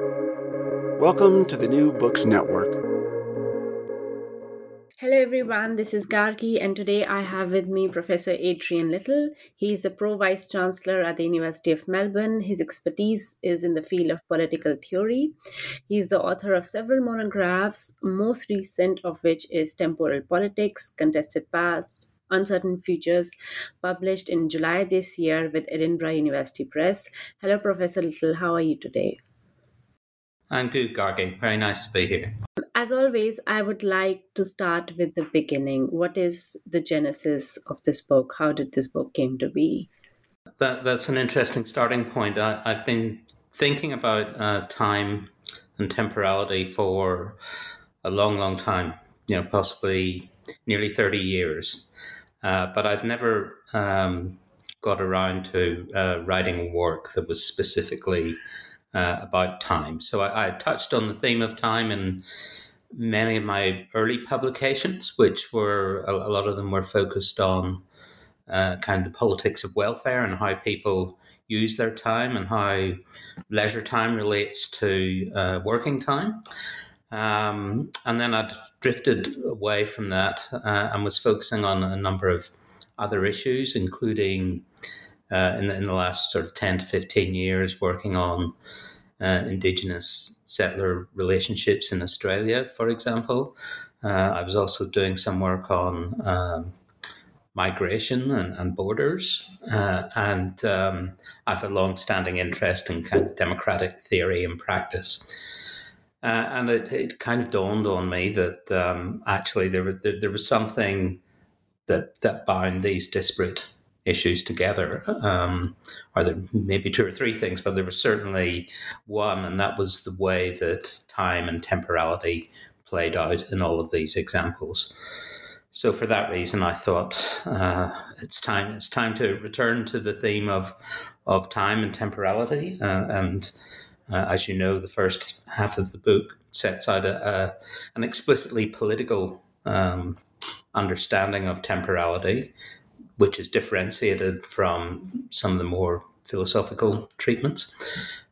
Welcome to the New Books Network. Hello, everyone. This is Gargi, and today I have with me Professor Adrian Little. He is the Pro Vice Chancellor at the University of Melbourne. His expertise is in the field of political theory. He is the author of several monographs, most recent of which is Temporal Politics, Contested Past, Uncertain Futures, published in July this year with Edinburgh University Press. Hello, Professor Little. How are you today? I'm good, Gargi. Very nice to be here. As always, I would like to start with the beginning. What is the genesis of this book? How did this book came to be? That, that's an interesting starting point. I, have been thinking about uh, time and temporality for a long, long time. You know, possibly nearly thirty years. Uh, but I'd never um, got around to uh, writing work that was specifically uh, about time. So I, I, touched on the theme of time in many of my early publications, which were a, a lot of them were focused on uh, kind of the politics of welfare and how people use their time and how leisure time relates to uh, working time. Um, and then I'd drifted away from that uh, and was focusing on a number of other issues, including uh, in, the, in the last sort of 10 to 15 years, working on uh, Indigenous settler relationships in Australia, for example. Uh, I was also doing some work on um, migration and, and borders. Uh, and um, I have a long standing interest in kind of democratic theory and practice. Uh, and it, it kind of dawned on me that um, actually there, was, there, there was something that that bound these disparate issues together. Um, or there maybe two or three things, but there was certainly one, and that was the way that time and temporality played out in all of these examples. So for that reason, I thought uh, it's time. It's time to return to the theme of of time and temporality, uh, and uh, as you know, the first half of the book sets out a, a an explicitly political um, understanding of temporality, which is differentiated from some of the more philosophical treatments.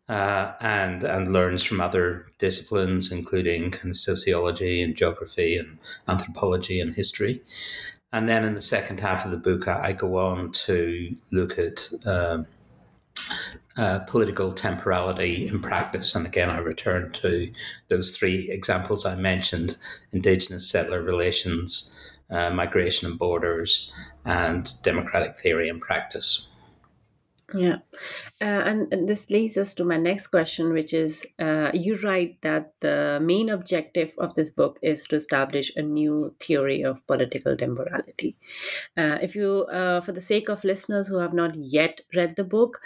Uh, and and learns from other disciplines, including kind of sociology and geography and anthropology and history. And then in the second half of the book, I, go on to look at um, uh, political temporality in practice. And again, I return to those three examples I mentioned Indigenous settler relations, uh, migration and borders, and democratic theory and practice. Yeah. Uh, and, and, this leads us to my next question, which is uh, you write that the main objective of this book is to establish a new theory of political temporality. Uh, if you, uh, for the sake of listeners who have not yet read the book,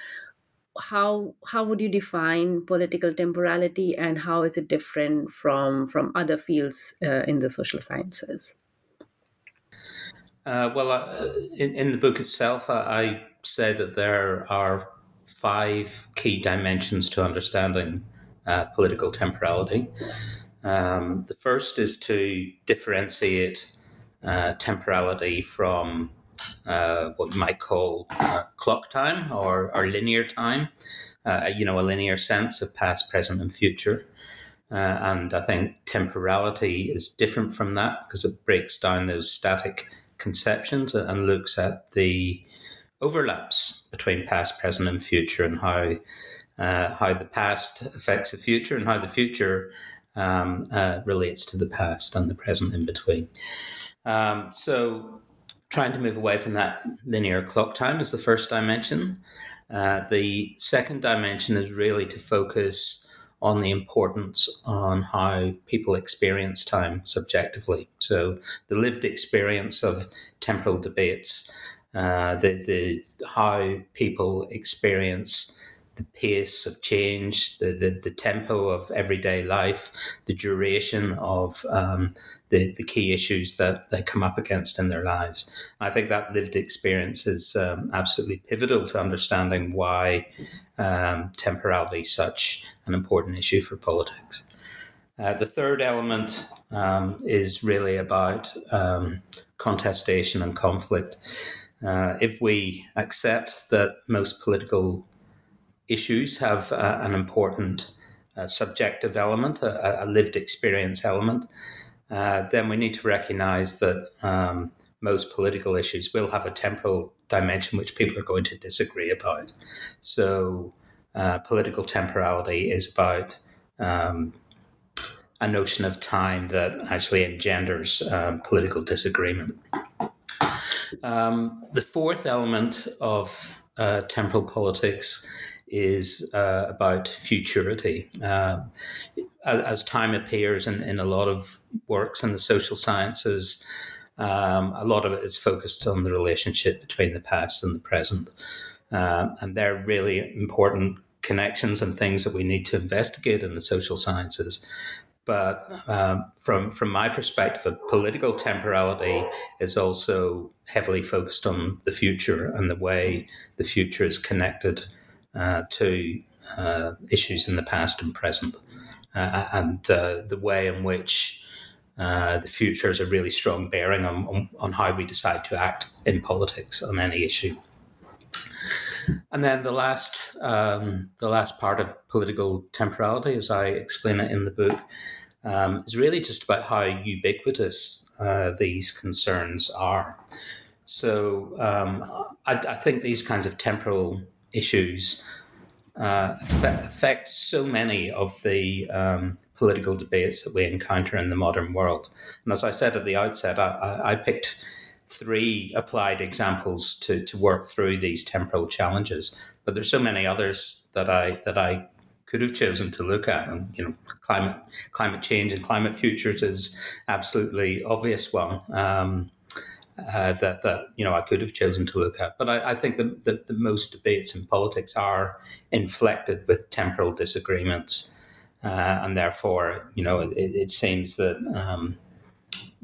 how how would you define political temporality and how is it different from from other fields uh, in the social sciences uh, well uh, in, in, the book itself I, I, say that there are five key dimensions to understanding uh, political temporality um, the first is to differentiate uh, temporality from uh, what you might call uh, clock time or, or linear time, you know, a linear sense of past, present, and future. Uh, and I think temporality is different from that because it breaks down those static conceptions and looks at the overlaps between past, present, and future, and how uh, how the past affects the future, and how the future um, uh, relates to the past and the present in between. Um, so trying to move away from that linear clock time is the first dimension. Uh, the second dimension is really to focus on the importance on how people experience time subjectively. So the lived experience of temporal debates, uh, the, the how people experience the pace of change, the, the, the tempo of everyday life, the duration of um, the, the key issues that they come up against in their lives. I think that lived experience is um, absolutely pivotal to understanding why um, temporality is such an important issue for politics. Uh, the third element um, is really about um, contestation and conflict. Uh, if we accept that most political issues have uh, an important a subjective element, a, a lived experience element, uh, then we need to recognize that um, most political issues will have a temporal dimension which people are going to disagree about. So, uh, political temporality is about um, a notion of time that actually engenders um, political disagreement. Um, the fourth element of uh, temporal politics is uh, about futurity. Uh, as time appears in, in a lot of works in the social sciences, um, a lot of it is focused on the relationship between the past and the present. Uh, and they're really important connections and things that we need to investigate in the social sciences. But um, from from my perspective, political temporality is also heavily focused on the future and the way the future is connected uh, to uh, issues in the past and present, uh, and uh, the way in which uh, the future has a really strong bearing on, on, on how we decide to act in politics on any issue. And then the last, um, the last part of political temporality, as I explain it in the book, um, is really just about how ubiquitous uh, these concerns are. So um, I, I, think these kinds of temporal issues uh, affect so many of the um, political debates that we encounter in the modern world. And as I said at the outset, I, I picked three applied examples to, to work through these temporal challenges. But there's so many others that I that I could have chosen to look at. And you know, climate climate change and climate futures is absolutely obvious one. Um, uh, that that you know I could have chosen to look at, but I, I think the, the, the most debates in politics are inflected with temporal disagreements, uh, and therefore you know it, it seems that um,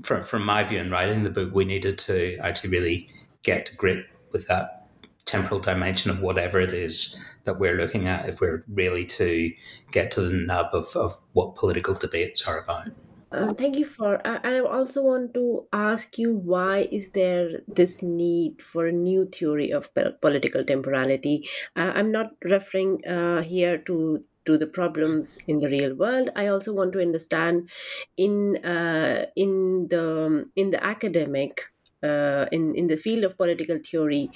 from, from my view in writing the book, we needed to actually really get to grip with that temporal dimension of whatever it is that we're looking at if we're really to get to the nub of, of what political debates are about. Uh, thank you for. Uh, I also want to ask you why is there this need for a new theory of political temporality? Uh, I'm not referring uh, here to to the problems in the real world i also want to understand in uh, in the in the academic uh, in in the field of political theory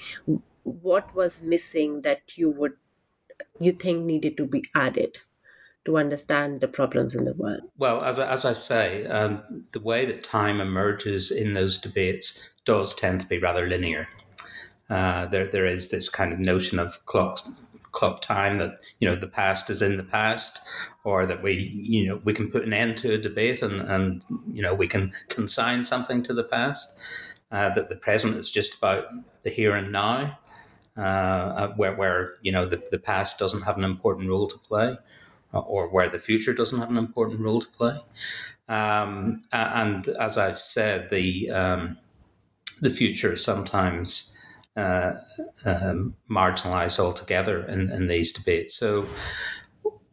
what was missing that you would you think needed to be added to understand the problems in the world. Well as, as i say um, the way that time emerges in those debates does tend to be rather linear. Uh, there, there is this kind of notion of clocks clock time that you know the past is in the past or that we you know we can put an end to a debate and and you know we can consign something to the past. Uh, that the present is just about the here and now uh, uh where where you know the, the past doesn't have an important role to play or where the future doesn't have an important role to play um, and as I've said the um, the future is sometimes uh, um, marginalised altogether in, in these debates. So,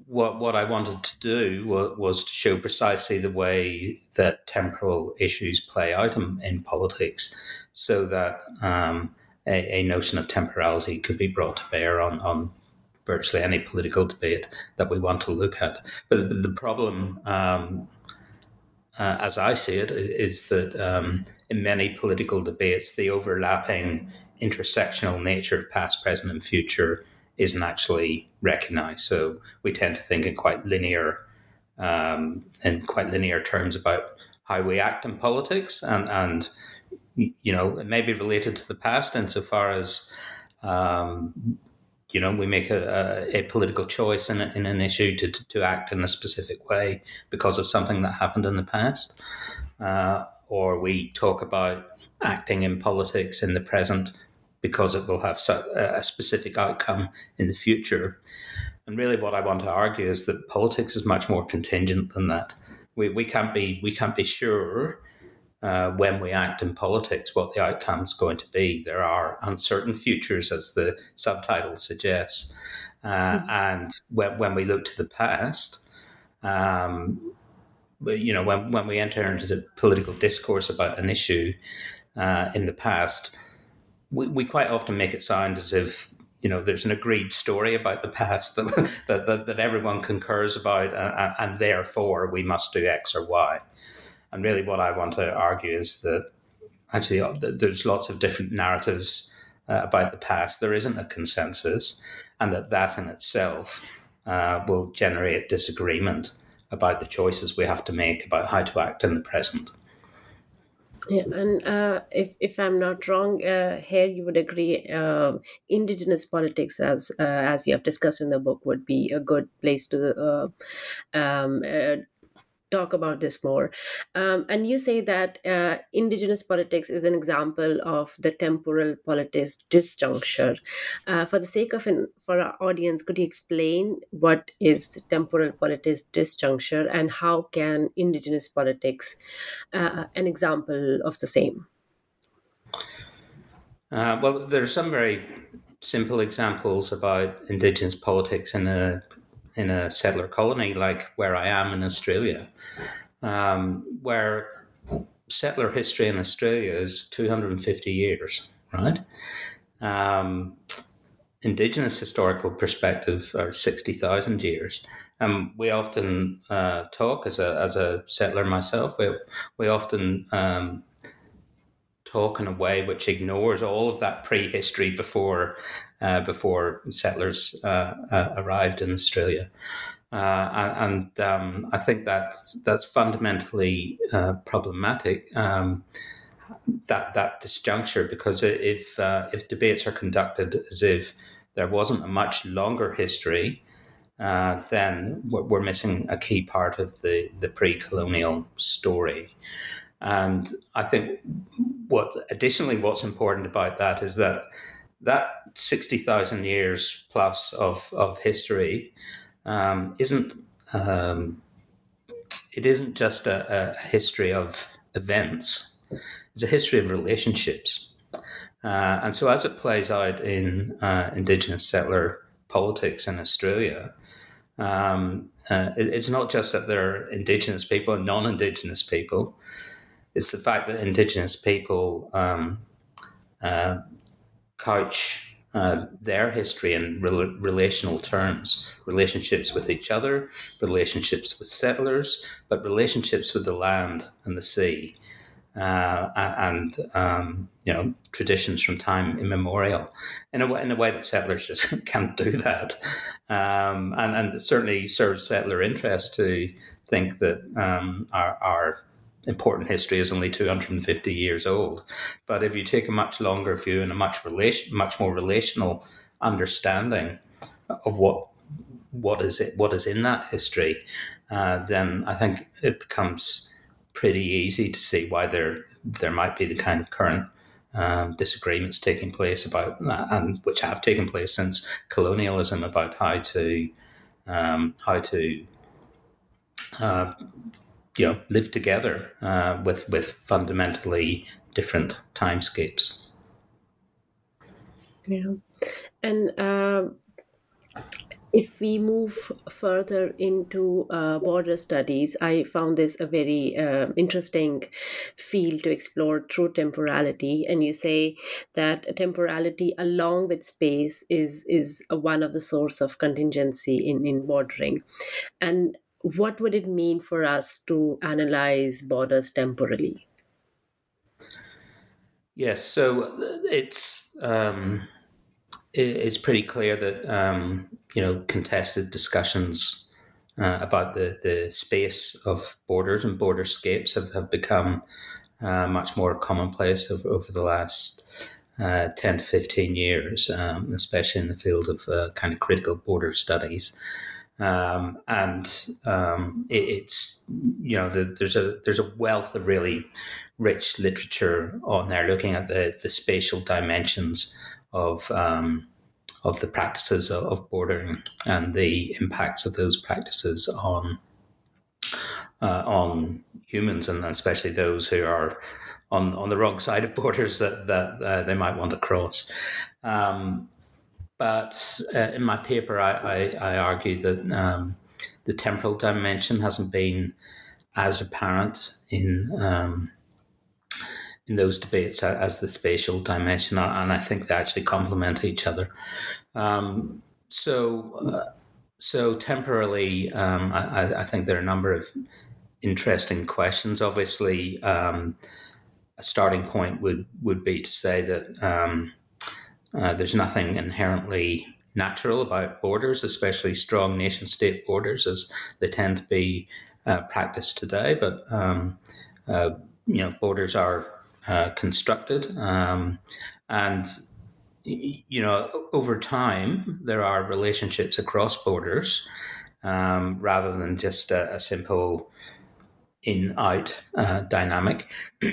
what what I wanted to do was, was to show precisely the way that temporal issues play out in, in politics, so that um, a, a, notion of temporality could be brought to bear on, on virtually any political debate that we want to look at. But the, problem. Um, uh, as I see it, is that um, in many political debates, the overlapping intersectional nature of past, present, and future isn't actually recognized. So we tend to think in quite linear, um, in quite linear terms about how we act in politics, and and you know it may be related to the past insofar as. Um, you know, we make a, a, a political choice in, a, in an issue to, to, to, act in a specific way because of something that happened in the past. Uh, or we talk about acting in politics in the present because it will have a specific outcome in the future. And really, what I want to argue is that politics is much more contingent than that. We, we can't be we can't be sure uh, when we act in politics what the outcome is going to be. There are uncertain futures, as the subtitle suggests. Uh, mm-hmm. And when, when we look to the past, um, you know, when, when we enter into the political discourse about an issue uh, in the past, we, we quite often make it sound as if you know there's an agreed story about the past that that, that, that everyone concurs about, and, and, therefore we must do X or Y. And really, what I want to argue is that actually uh, there's lots of different narratives uh, about the past. There isn't a consensus, and that that in itself uh, will generate disagreement about the choices we have to make about how to act in the present. Yeah, and uh, if if I'm not wrong, uh, here you would agree, uh, indigenous politics, as uh, as you have discussed in the book, would be a good place to uh, um, talk about this more. Um, and you say that uh, indigenous politics is an example of the temporal politics disjuncture. Uh, for the sake of an, for our audience, could you explain what is temporal politics disjuncture and how can indigenous politics uh, an example of the same? Uh, well, there are some very simple examples about indigenous politics in a in a settler colony like where I am in Australia, um, where settler history in Australia is 250 years, right? Um, indigenous historical perspective are 60,000 years. And we often uh, talk as a, as a settler myself, we, we often um, talk in a way which ignores all of that prehistory before uh, before settlers uh, uh, arrived in Australia. Uh, and um, I think that's that's fundamentally uh, problematic. Um, that that disjuncture, because if if debates are conducted as if there wasn't a much longer history, uh, then we're missing a key part of the, the pre colonial story. And I think what additionally what's important about that is that that 60,000 years plus of, of history um, isn't um, it isn't just a, a, history of events. It's a history of relationships. Uh, and so as it plays out in uh, indigenous settler politics in australia um, uh, it, it's not just that there are indigenous people and non-indigenous people it's the fact that indigenous people um, uh, couch uh, their history in relational terms relationships with each other, relationships with settlers, but relationships with the land and the sea. Uh, and um, you know traditions from time immemorial, in a way, in a way that settlers just can't do that, um, and and it certainly serves settler interest to think that um, our, our important history is only 250 years old. But if you take a much longer view and a much relation, much more relational understanding of what what is it, what is in that history, uh, then I think it becomes pretty easy to see why there there might be the kind of current um, disagreements taking place about uh, and which have taken place since colonialism about how to um, how to uh, you know live together uh, with with fundamentally different timescapes. Yeah, and uh, if we move further into uh, border studies, I found this a very uh, interesting field to explore through temporality. And you say that temporality, along with space, is is one of the source of contingency in in bordering, and what would it mean for us to analyze borders temporally? Yes, so it's um, it's pretty clear that um, you know contested discussions uh, about the the space of borders and borderscapes have, have become uh, much more commonplace over, over the last uh, 10 to 15 years, um, especially in the field of uh, kind of critical border studies. Um, and um, it, it's you know the, there's a there's a wealth of really rich literature on there looking at the the spatial dimensions of um, of the practices of, of, bordering and the impacts of those practices on uh, on humans and especially those who are on on the wrong side of borders that that uh, they might want to cross. Um, but uh, in my paper, I, I, I argue that um, the temporal dimension hasn't been as apparent in um, in those debates as the spatial dimension, and I think they actually complement each other. Um, so, uh, so temporarily, um, I, I, think there are a number of interesting questions. Obviously, um, a starting point would would be to say that um, uh, there's nothing inherently natural about borders, especially strong nation state borders, as they tend to be uh, practiced today. But um, uh, you know, borders are uh, constructed, um, and you know, over time there are relationships across borders um, rather than just a, a simple in-out uh, dynamic.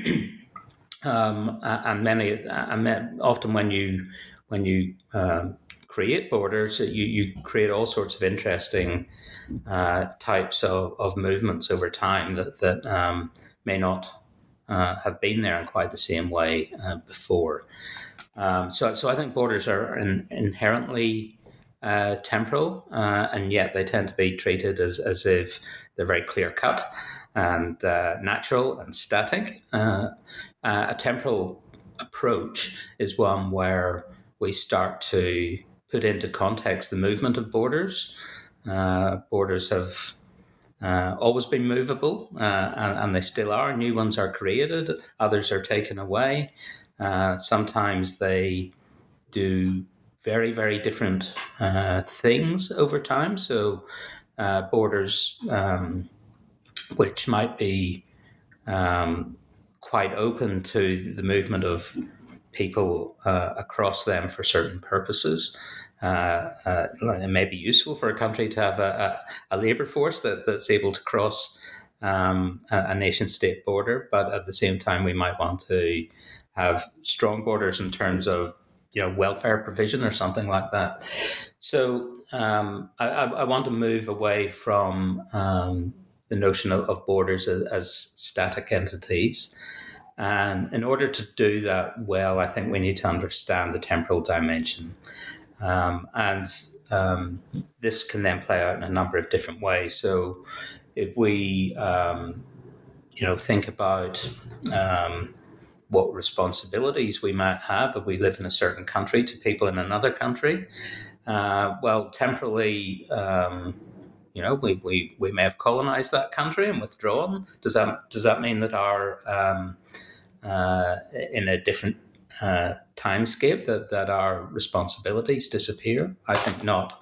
Um, and many, and often when you when you um, create borders, you, you create all sorts of interesting uh, types of, of movements over time that, that um, may not uh, have been there in quite the same way uh, before. Um, so, so I think borders are in, inherently uh, temporal, uh, and yet they tend to be treated as, as if they're very clear cut and uh, natural and static. a temporal approach is one where we start to put into context the movement of borders. Uh, borders have uh, always been movable, uh, and, and, they still are. New ones are created, others are taken away. Uh, sometimes they do very, very different uh, things over time. So, uh, borders, um, which might be um, quite open to the movement of people uh, across them for certain purposes. Uh, uh, it may be useful for a country to have a, a, a labor force that, that's able to cross um, a, a nation state border, but at the same time, we might want to have strong borders in terms of you know welfare provision or something like that. So um, I, I, want to move away from um, the notion of, of borders as, as, static entities and in order to do that well, I think we need to understand the temporal dimension. Um, and um, this can then play out in a number of different ways. So if we, um, you know, think about um, what responsibilities we might have if we live in a certain country to people in another country, uh, well, temporally, um, you know, we, we, we may have colonized that country and withdrawn. Does that does that mean that our um, uh, in a different uh, timescape that, that our responsibilities disappear? I think not.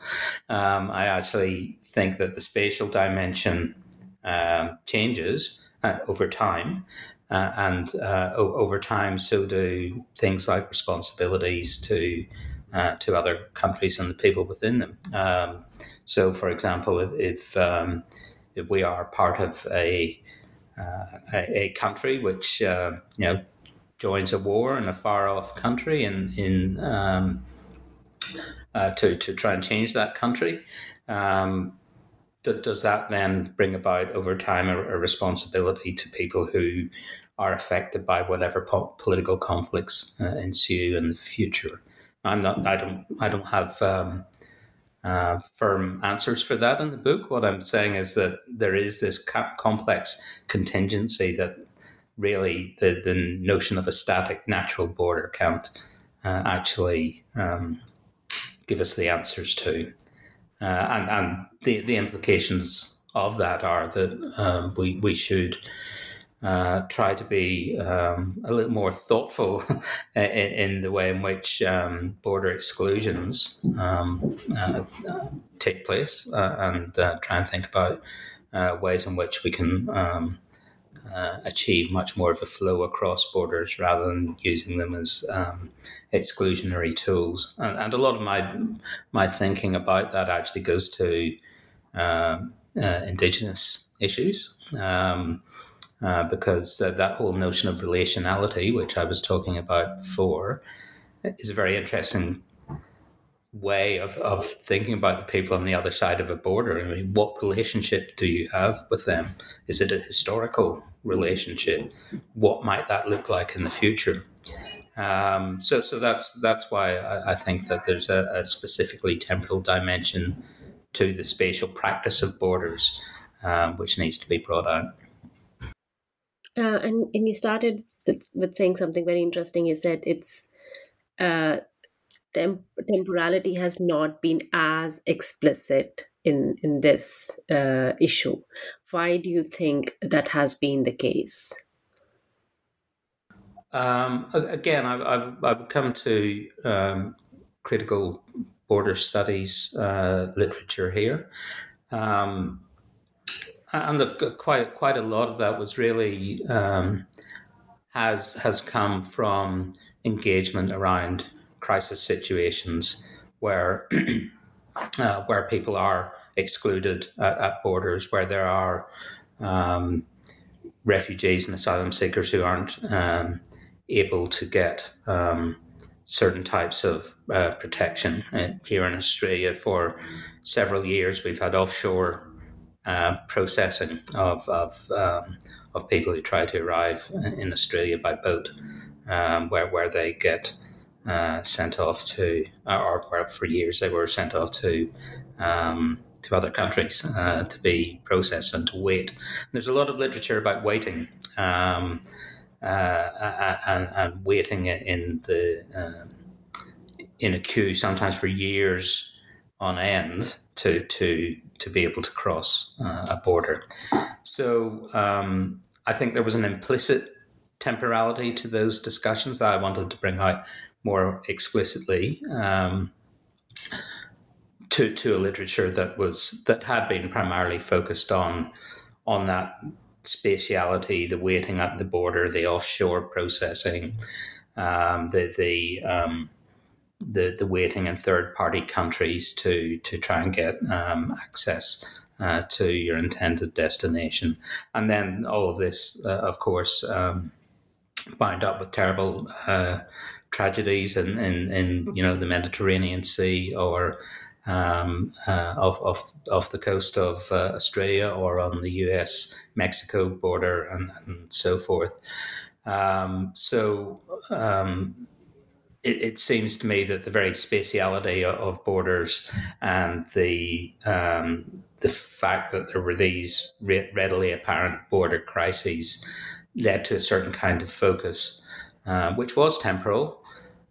Um, I actually think that the spatial dimension um, changes uh, over time. Uh, and uh, o- over time, so do things like responsibilities to uh, to other countries and the people within them. Um, so, for example, if if, um, if we are part of a a, a, country which uh, you know joins a war in a far off country and in um, uh, to to try and change that country. Um, does that then bring about over time a, a, responsibility to people who are affected by whatever po- political conflicts uh, ensue in the future? I'm not. I don't. I don't have um, uh, firm answers for that in the book. What I'm saying is that there is this complex contingency that really the, the notion of a static natural border can't uh, actually um, give us the answers to. Uh, and and the, the implications of that are that um, we, we should uh, try to be um, a little more thoughtful in, in, the way in which um, border exclusions um, uh, take place uh, and uh, try and think about uh, ways in which we can um, uh, achieve much more of a flow across borders rather than using them as um, exclusionary tools. And, and, a lot of my my thinking about that actually goes to indigenous issues. Um, uh, because uh, that whole notion of relationality, which I was talking about before, is a very interesting way of, of thinking about the people on the other side of a border. I mean, what relationship do you have with them? Is it a historical relationship? What might that look like in the future? Um, so, so that's that's why I, I think that there's a, a, specifically temporal dimension to the spatial practice of borders, um, which needs to be brought out. Uh, and and you started with, with saying something very interesting. You said it's uh, temp- temporality has not been as explicit in in this uh, issue. Why do you think that has been the case? Um, again, I, I, I, would come to um, critical border studies uh, literature here. Um, and the, quite quite a lot of that was really um, has has come from engagement around crisis situations where uh, where people are excluded at, at, borders, where there are um, refugees and asylum seekers who aren't um, able to get um, certain types of uh, protection. Uh, here in Australia, for several years, we've had offshore uh, processing of of, um, of people who try to arrive in Australia by boat, um, where where they get uh, sent off to, or, or, for years they were sent off to. Um, to other countries uh, to be processed and to wait. There's a lot of literature about waiting um, uh, and, and, waiting in the um, in a queue, sometimes for years on end, to to to be able to cross uh, a border. So um, I think there was an implicit temporality to those discussions that I wanted to bring out more explicitly um, to to a literature that was that had been primarily focused on on that spatiality, the waiting at the border, the offshore processing, um, the the um, the the waiting in third party countries to to try and get um, access uh, to your intended destination, and then all of this, uh, of course, um, bound up with terrible uh, tragedies in, in, in you know the Mediterranean Sea or um, uh, of, of, off the coast of uh, Australia or on the US Mexico border and, and so forth. Um, so um, it, it, seems to me that the very spatiality of borders and the um, the fact that there were these readily apparent border crises led to a certain kind of focus, uh, which was temporal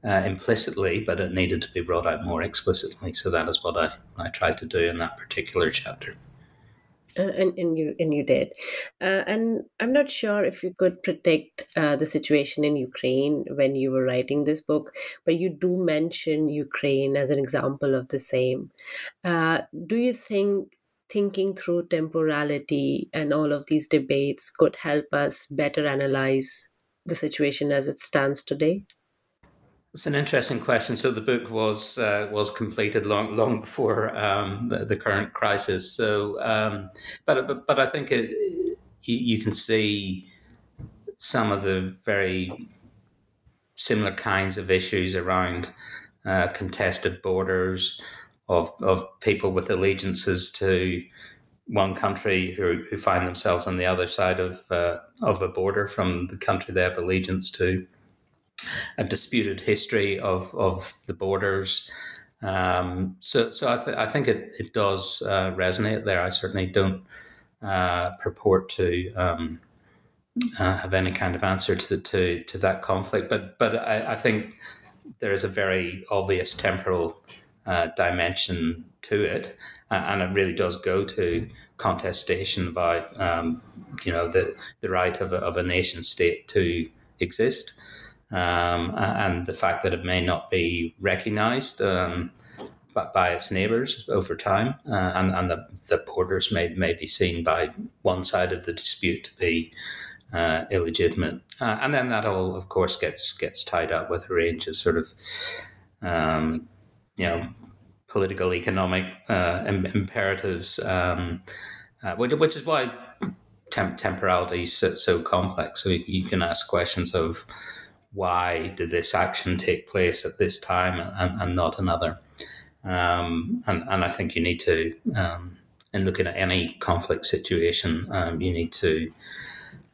uh, implicitly, but it needed to be brought out more explicitly. So that is what I, I tried to do in that particular chapter. Uh, and, and you and you did. Uh, and i'm not sure if you could predict uh, the situation in ukraine when you were writing this book but you do mention ukraine as an example of the same. Uh, do you think thinking through temporality and all of these debates could help us better analyze the situation as it stands today it's an interesting question. So the book was uh, was completed long long before um, the, the, current crisis. So, um, but, but but I think it, you can see some of the very similar kinds of issues around uh, contested borders of of people with allegiances to one country who, who find themselves on the other side of uh, of a border from the country they have allegiance to a disputed history of, of the borders. Um, so, so I, th- I think it, it does uh, resonate there. I certainly don't uh, purport to um, uh, have any kind of answer to, the, to to that conflict, but but I, I think there is a very obvious temporal uh, dimension to it, and it really does go to contestation about um, you know the the right of a, of a nation state to exist um, and the fact that it may not be recognized um, by its neighbors over time, uh, and, and the, the borders may, may be seen by one side of the dispute to be uh, illegitimate. Uh, and then that all, of course, gets gets tied up with a range of sort of, um, you know, political, economic uh, Im- imperatives, um, uh, which, which, is why temp- temporality is so, so complex. So you can ask questions of, why did this action take place at this time and, and not another? Um, and, and I think you need to, um, in looking at any conflict situation, um, you need to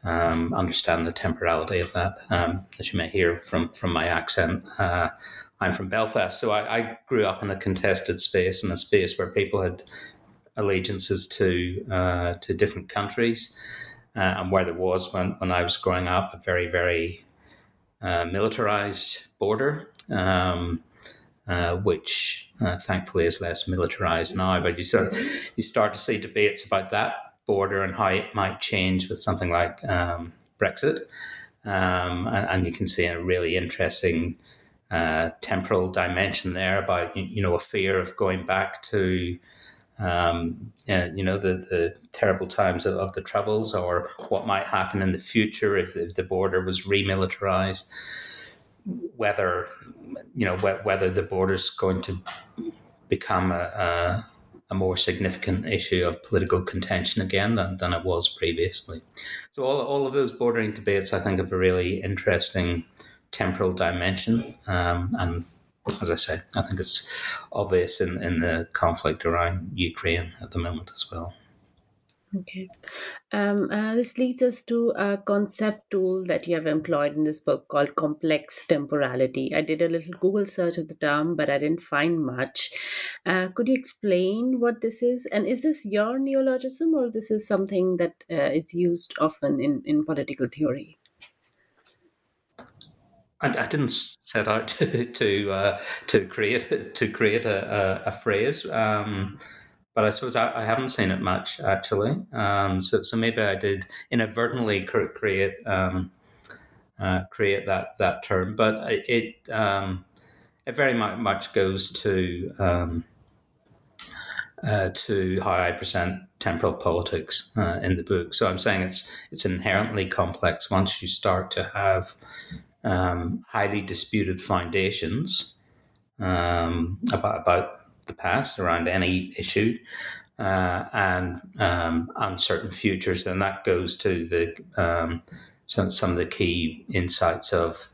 um, understand the temporality of that. Um, as you may hear from, from my accent, uh, I'm from Belfast, so I, I, grew up in a contested space, in a space where people had allegiances to uh, to different countries. uh, and where there was when, when I was growing up a very, very uh, militarized border, um, uh, which uh, thankfully is less militarized now. But you start, you start to see debates about that border and how it might change with something like um, Brexit. Um, and, and, you can see a really interesting uh, temporal dimension there about you know a fear of going back to um, uh, you know, the, the terrible times of, of, the Troubles or what might happen in the future if, if the border was remilitarized, whether, you know, wh- whether the border is going to become a, a, a, more significant issue of political contention again than, than it was previously. So all, all of those bordering debates, I think, have a really interesting temporal dimension um, and as I say, I think it's obvious in, in the conflict around Ukraine at the moment as well. Okay. Um, uh, this leads us to a concept tool that you have employed in this book called complex temporality. I did a little Google search of the term, but I didn't find much. Uh, could you explain what this is? And is this your neologism or this is something that uh, is used often in, in political theory? I, didn't set out to to, uh, to create to create a, a, a phrase, um, but I suppose I, I, haven't seen it much actually. Um, so so maybe I did inadvertently create um, uh, create that that term, but it um, it very much goes to um, uh, to how I present temporal politics uh, in the book. So I'm saying it's it's inherently complex once you start to have um, highly disputed foundations um, about, about the past around any issue uh, and um, uncertain futures, then that goes to the um, some, some of the key insights of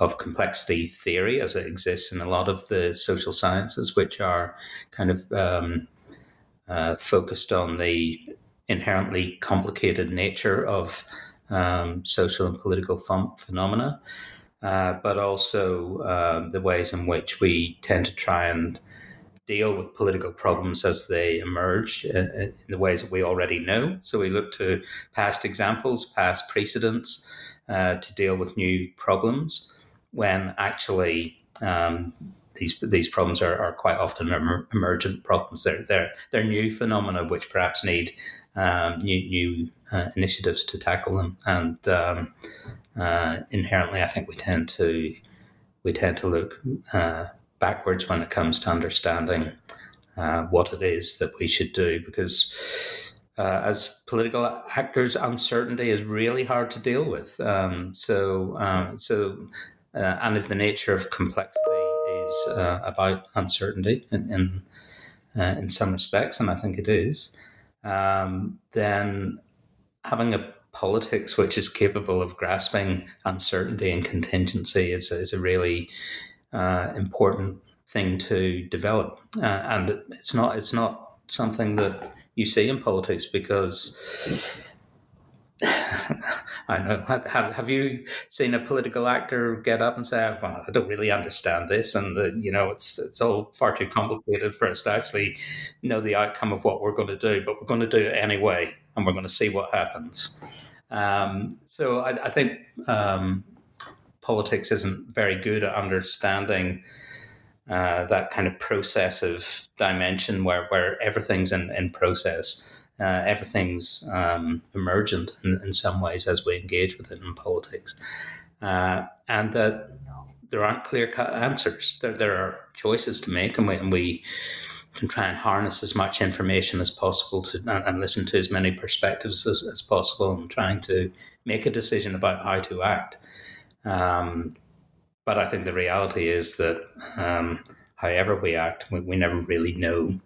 of complexity theory as it exists in a lot of the social sciences, which are kind of um, uh, focused on the inherently complicated nature of um, social and political phenomena uh, but also um, the ways in which we tend to try and deal with political problems as they emerge in, uh, in the ways that we already know. So we look to past examples, past precedents uh, to deal with new problems when actually um, these these problems are, are quite often emergent problems. They're they're they're new phenomena which perhaps need um, new new uh, initiatives to tackle them. And um, uh, inherently, I think we tend to we tend to look uh, backwards when it comes to understanding uh, what it is that we should do, because uh, as political actors, uncertainty is really hard to deal with. Um, so, um, so, uh, and if the nature of complexity is uh, about uncertainty in in, in, some respects, and I think it is, um, then having a politics which is capable of grasping uncertainty and contingency is, is a really uh, important thing to develop. Uh, and it's not it's not something that you see in politics because I know. Have, have you seen a political actor get up and say, well, "I don't really understand this," and the, you know, it's it's all far too complicated for us to actually know the outcome of what we're going to do, but we're going to do it anyway, and we're going to see what happens. Um, so I, I think um, politics isn't very good at understanding uh, that kind of processive dimension where, where everything's in, in process. Uh, everything's um, emergent in, in, some ways as we engage with it in politics. Uh, and that there aren't clear cut answers. There, there are choices to make, and we, and we can try and harness as much information as possible to and, listen to as many perspectives as, as, possible and trying to make a decision about how to act. Um, but I think the reality is that um, however we act, we, we never really know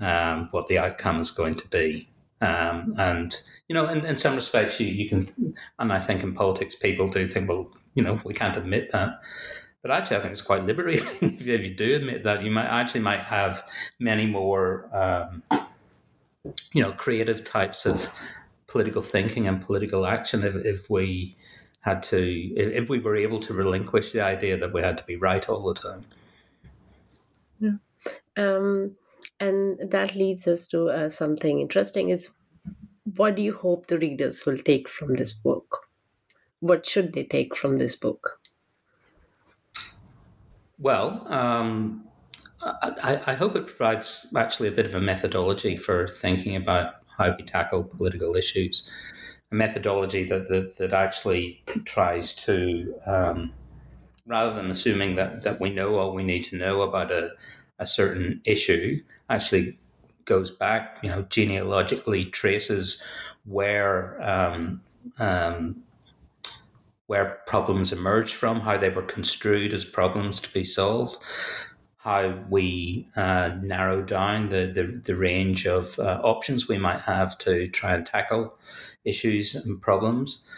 um, what the outcome is going to be. Um, and you know, in, in some respects, you, you can, and I think in politics, people do think, well, you know, we can't admit that. But actually, I think it's quite liberating if you do admit that. You might actually might have many more, um, you know, creative types of political thinking and political action if, if we had to, if, we were able to relinquish the idea that we had to be right all the time. Yeah. Um, and that leads us to uh, something interesting is what do you hope the readers will take from this book? What should they take from this book? Well, um, I, I, hope it provides actually a bit of a methodology for thinking about how we tackle political issues. A methodology that that, that actually tries to, um, rather than assuming that, that we know all we need to know about a, a certain issue, actually goes back, you know, genealogically traces where um, um, where problems emerged from, how they were construed as problems to be solved, how we uh, narrow down the, the, the range of uh, options we might have to try and tackle issues and problems,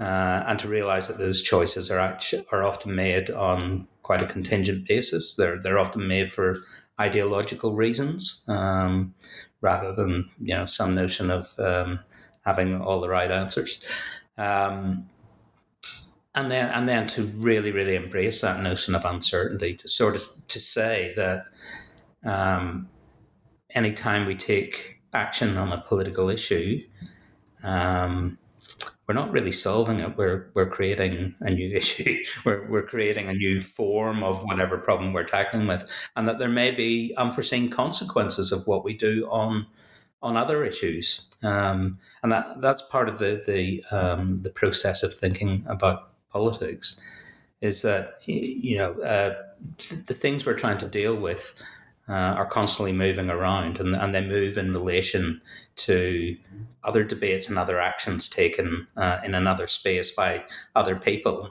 uh, and to realize that those choices are actually, are often made on quite a contingent basis. They're they're often made for ideological reasons um, rather than you know some notion of um, having all the right answers. Um, and then and then to really really embrace that notion of uncertainty to sort of to say that um, anytime we take action on a political issue um, we're not really solving it. We're we're creating a new issue. We're, we're creating a new form of whatever problem we're tackling with. And that there may be unforeseen consequences of what we do on on other issues. Um, and that that's part of the the um, the process of thinking about politics is that you know uh, the things we're trying to deal with uh, are constantly moving around and, and they move in relation to other debates and other actions taken uh, in another space by other people.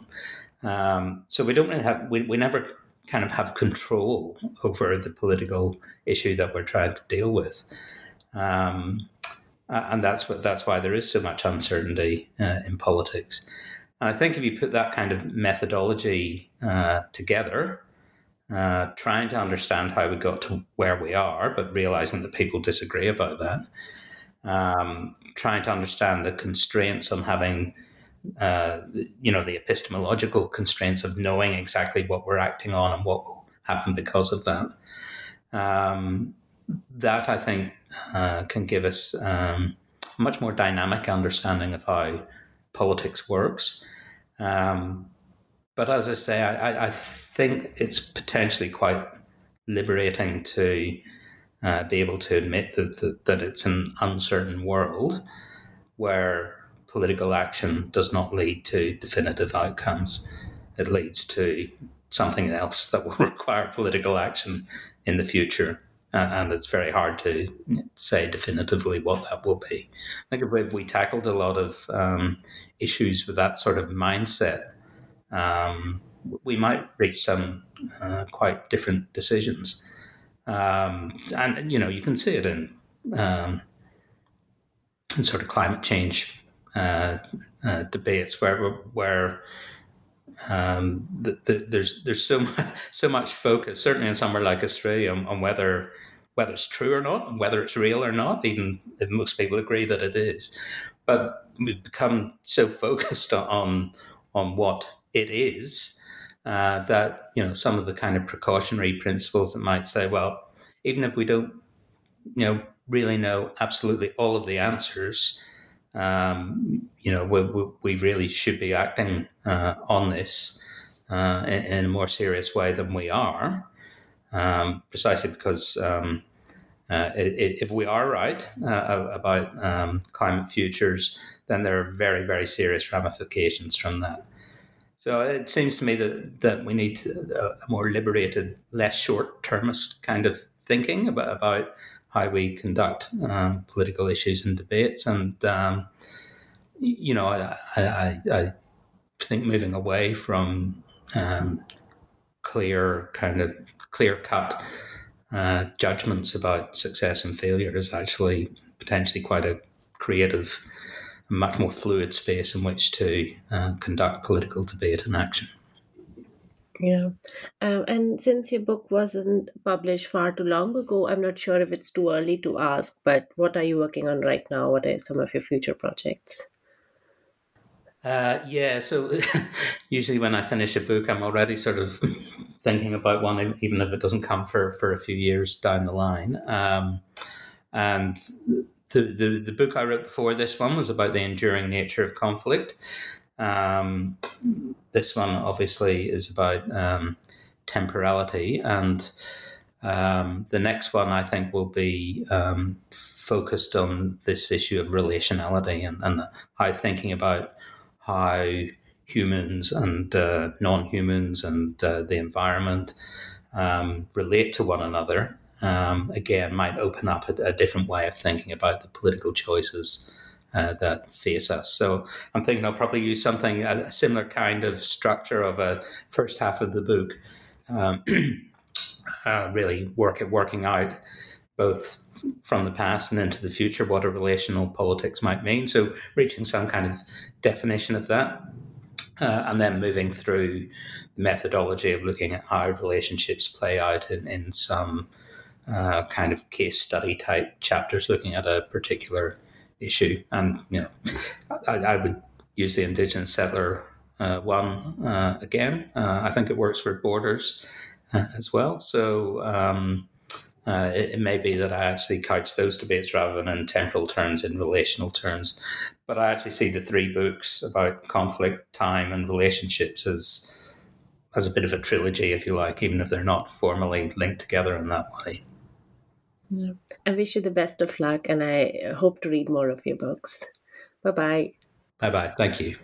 Um, so we don't really have we, we never kind of have control over the political issue that we're trying to deal with. Um, and that's what that's why there is so much uncertainty uh, in politics. And I think if you put that kind of methodology uh, together, uh, trying to understand how we got to where we are, but realizing that people disagree about that, um, trying to understand the constraints on having, uh, you know, the epistemological constraints of knowing exactly what we're acting on and what will happen because of that. Um, that I think uh, can give us um, much more dynamic understanding of how politics works. Um, but as I say, I, I, think it's potentially quite liberating to uh, be able to admit that, that, that it's an uncertain world where political action does not lead to definitive outcomes. It leads to something else that will require political action in the future and it's very hard to say definitively what that will be. I think if we tackled a lot of um, issues with that sort of mindset, um, we might reach some uh, quite different decisions. Um, and you know, you can see it in um, in sort of climate change uh, uh, debates where where um, the, the, there's there's so much, so much focus, certainly in somewhere like Australia, on, on, whether whether it's true or not, whether it's real or not. Even if most people agree that it is, but we've become so focused on on what it is uh, that you know some of the kind of precautionary principles that might say, well, even if we don't, you know, really know absolutely all of the answers um, you know, we, we, really should be acting uh, on this uh, in, in, a more serious way than we are, um, precisely because um, uh, if we are right uh, about um, climate futures, then there are very, very serious ramifications from that. So it seems to me that, that we need a more liberated, less short termist kind of thinking about, about how we conduct um, political issues and debates. And, um, you know, I, I, I, think moving away from um, clear, kind of clear cut uh, judgments about success and failure is actually potentially quite a creative, much more fluid space in which to uh, conduct political debate and action. Yeah. Um, and since your book wasn't published far too long ago, I'm not sure if it's too early to ask, but what are you working on right now? What are some of your future projects? Uh, yeah, so usually when I finish a book, I'm already sort of thinking about one, even if it doesn't come for, for a few years down the line. Um, and the, the, the book I wrote before this one was about the enduring nature of conflict. Um, this one obviously is about um, temporality, and um, the next one I think will be um, focused on this issue of relationality and, and how thinking about how humans and uh, non humans and uh, the environment um, relate to one another um, again, might open up a, a, different way of thinking about the political choices uh, that face us. So I'm thinking I'll probably use something, a, similar kind of structure of a first half of the book, um, uh, really work at working out both from the past and into the future what a relational politics might mean. So reaching some kind of definition of that. Uh, and then moving through the methodology of looking at how relationships play out in, in some uh, kind of case study type chapters looking at a particular issue. And you know, I, I would use the Indigenous settler uh, one uh, again. Uh, I think it works for borders uh, as well. So. Um, uh, it, it, may be that I actually couch those debates rather than in temporal terms, in relational terms. But I actually see the three books about conflict, time, and relationships as as a bit of a trilogy, if you like, even if they're not formally linked together in that way. Yeah. I wish you the best of luck and I hope to read more of your books. Bye bye. Bye bye. Thank you.